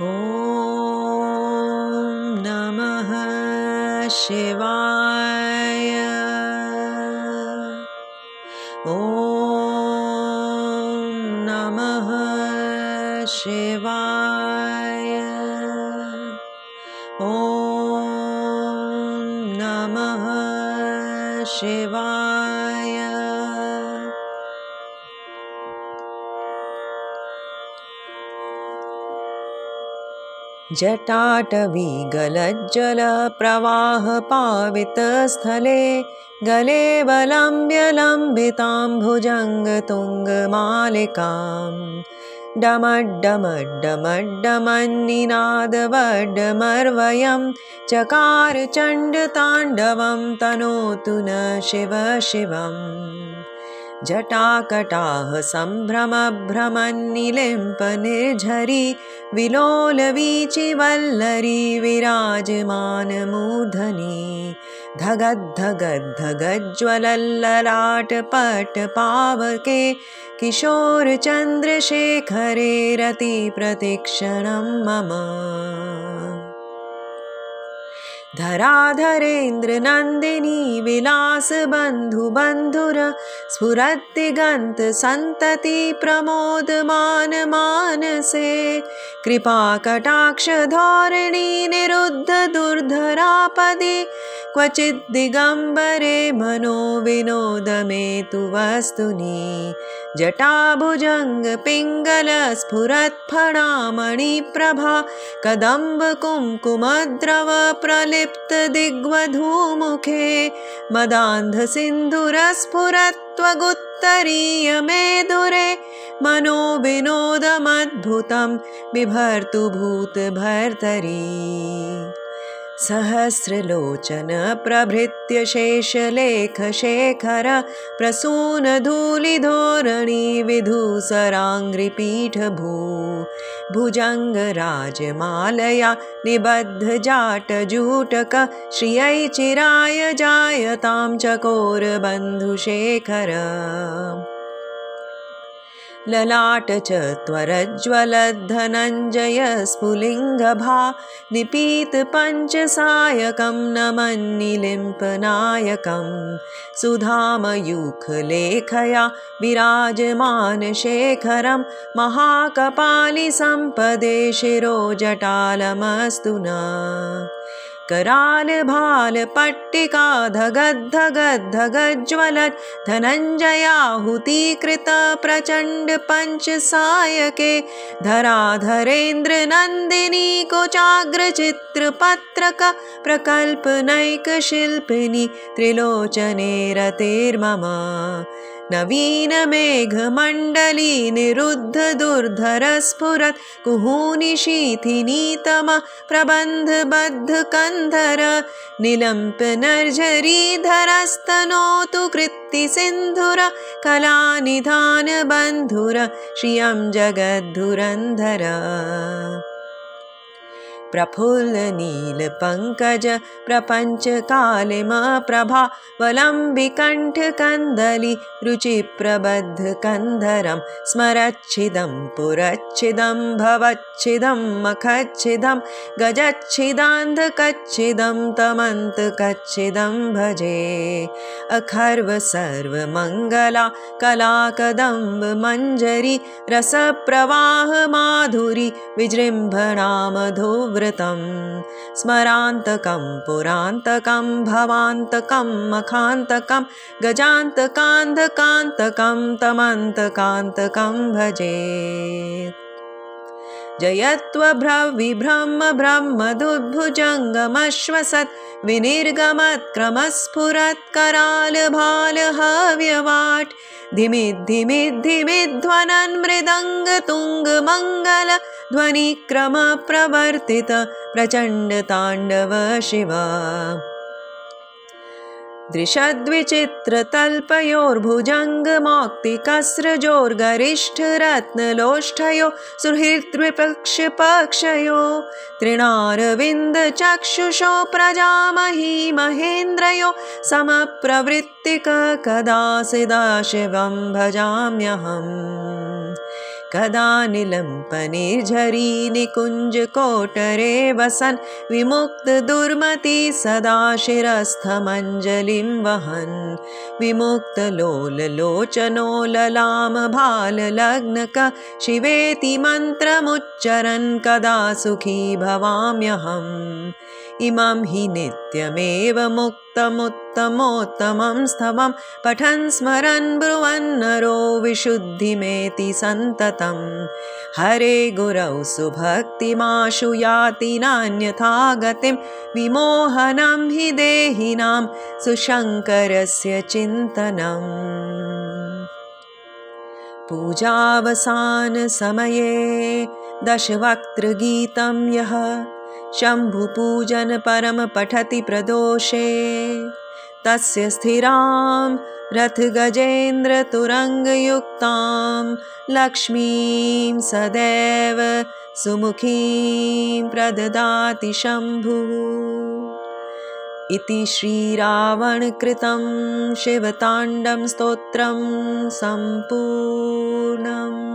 ॐ नमः शिवाय। ॐ नमः शिवाय। ॐ नमः शिवाय जटाटवीगलज्जलप्रवाहपावितस्थले गलेवलम्ब्यलम्बितां भुजङ्गतुङ्गमालिकाम् डमड्डमड्डमड्डमन्निनादवड्डमर्वयं चकारचण्डताण्डवं तनोतु न शिव शिवम्। जटाकटाः सम्भ्रमभ्रमन्निलिम्पनिर्झरी विलोलवीचिवल्लरी विराजमानमूर्धनि धगद्धगद्धगज्ज्वलल्ललाटपटपावके किशोरचन्द्रशेखरे रतिप्रतिक्षणं मम धराधरेन्द्रनन्दिनी विलासबन्धुबन्धुर स्फुरद्दिगन्तसन्ततिप्रमोदमानमानसे कृपाकटाक्षधोरिणी निरुद्धदुर्धरापदि क्वचिद्दिगम्बरे मनो विनोद मे तु वस्तुनि जटाभुजङ्गपिङ्गलस्फुरत्फणामणिप्रभा कदम्बकुङ्कुमद्रवप्रलिप्तदिग्वधूमुखे मदान्धसिन्धुरस्फुरत्वगुत्तरीयमेदुरे मनो विनोदमद्भुतं बिभर्तु भूतभर्तरी सहस्रलोचनप्रभृत्य शेषलेखशेखर प्रसूनधूलिधोरणी विधूसराङ्घ्रिपीठभू। भुजङ्गराजमालया निबद्धजाटजूटक श्रियै चिराय जायतां चकोरबन्धुशेखर ललाट च त्वरज्ज्वलद्धनञ्जयस्फुलिङ्गभा निपीतपञ्चसायकं नमन्निलिम्पनायकं। सुधामयूखलेखया विराजमानशेखरं महाकपालिसम्पदे शिरोजटालमस्तु न करालभालपट्टिका धगद्धगद्धगज्ज्वलत् धनञ्जयाहुतीकृतप्रचण्डपञ्चसायके। धराधरेन्द्रनन्दिनी कोचाग्रचित्रपत्रक प्रकल्पनैकशिल्पिनि त्रिलोचने रतेर्मम नवीनमेघमण्डली निरुद्धदुर्धरस्फुरत् कुहूनिशीथिनीतम प्रबन्धबद्धकन्धर निलम्पनर्झरीधरस्तनोतु कृत्तिसिन्धुर कलानिधानबन्धुर श्रियं जगद्धुरन्धर प्रफुल्लनीलपङ्कज प्रपञ्चकालिमप्रभावलम्बिकण्ठकन्दलि रुचिप्रबद्धकन्धरं स्मरच्छिदं पुरच्छिदं भवच्छिदं मखच्छिदं गजच्छिदान्धकच्छिदं तमन्तकच्छिदं भजे अखर्व सर्वमङ्गला कलाकदम्बमञ्जरी रसप्रवाहमाधुरि विजृम्भणामधोव्र स्मरान्तकं पुरान्तकं भवान्तकं मखान्तकं गजान्तकान्धकान्तकं तमन्तकान्तकं भजे जयत्वभ्रविभ्रम ब्रह्मदुद्भुजङ्गमश्वसत् विनिर्गमत्क्रमस्फुरत्करालभालहव्यवाट् धिमिद्धिमिद्धिमिध्वनन् मृदङ्गतुङ्गमङ्गल ध्वनिक्रमप्रवर्तित प्रचण्डताण्डव शिवा दृशद्विचित्रतल्पयोर्भुजङ्गमाक्तिकस्रजोर्गरिष्ठरत्नलोष्ठयो सुहृद्विपक्षपक्षयो तृणारविन्दचक्षुषो प्रजामही महेन्द्रयो समप्रवृत्तिक कदा सदा शिवं भजाम्यहम् कदा निलम्पनिर्झरी निकुञ्जकोटरे वसन्। विमुक्तदुर्मती सदा शिरस्थमञ्जलिं वहन्। विमुक्तलोललोचनो ललामभाललग्नक शिवेति मन्त्रमुच्चरन्। कदा सुखी भवाम्यहम् इमं हि नित्यमेव मुक्तमुत्तमोत्तमं स्तवं। पठन् स्मरन् ब्रुवन्नरो विशुद्धिमेति सन्ततं। हरे गुरौ सुभक्तिमाशु याति नान्यथा गतिं विमोहनं हि देहिनां सुशङ्करस्य चिन्तनम्। पूजावसानसमये दशवक्तृगीतं यः शम्भुपूजन परम पठति प्रदोषे। तस्य स्थिरां रथगजेन्द्रतुरङ्गयुक्तां लक्ष्मीं सदैव सुमुखीं प्रददाति शम्भुः। इति श्रीरावणकृतं शिवताण्डं स्तोत्रं सम्पूर्णम्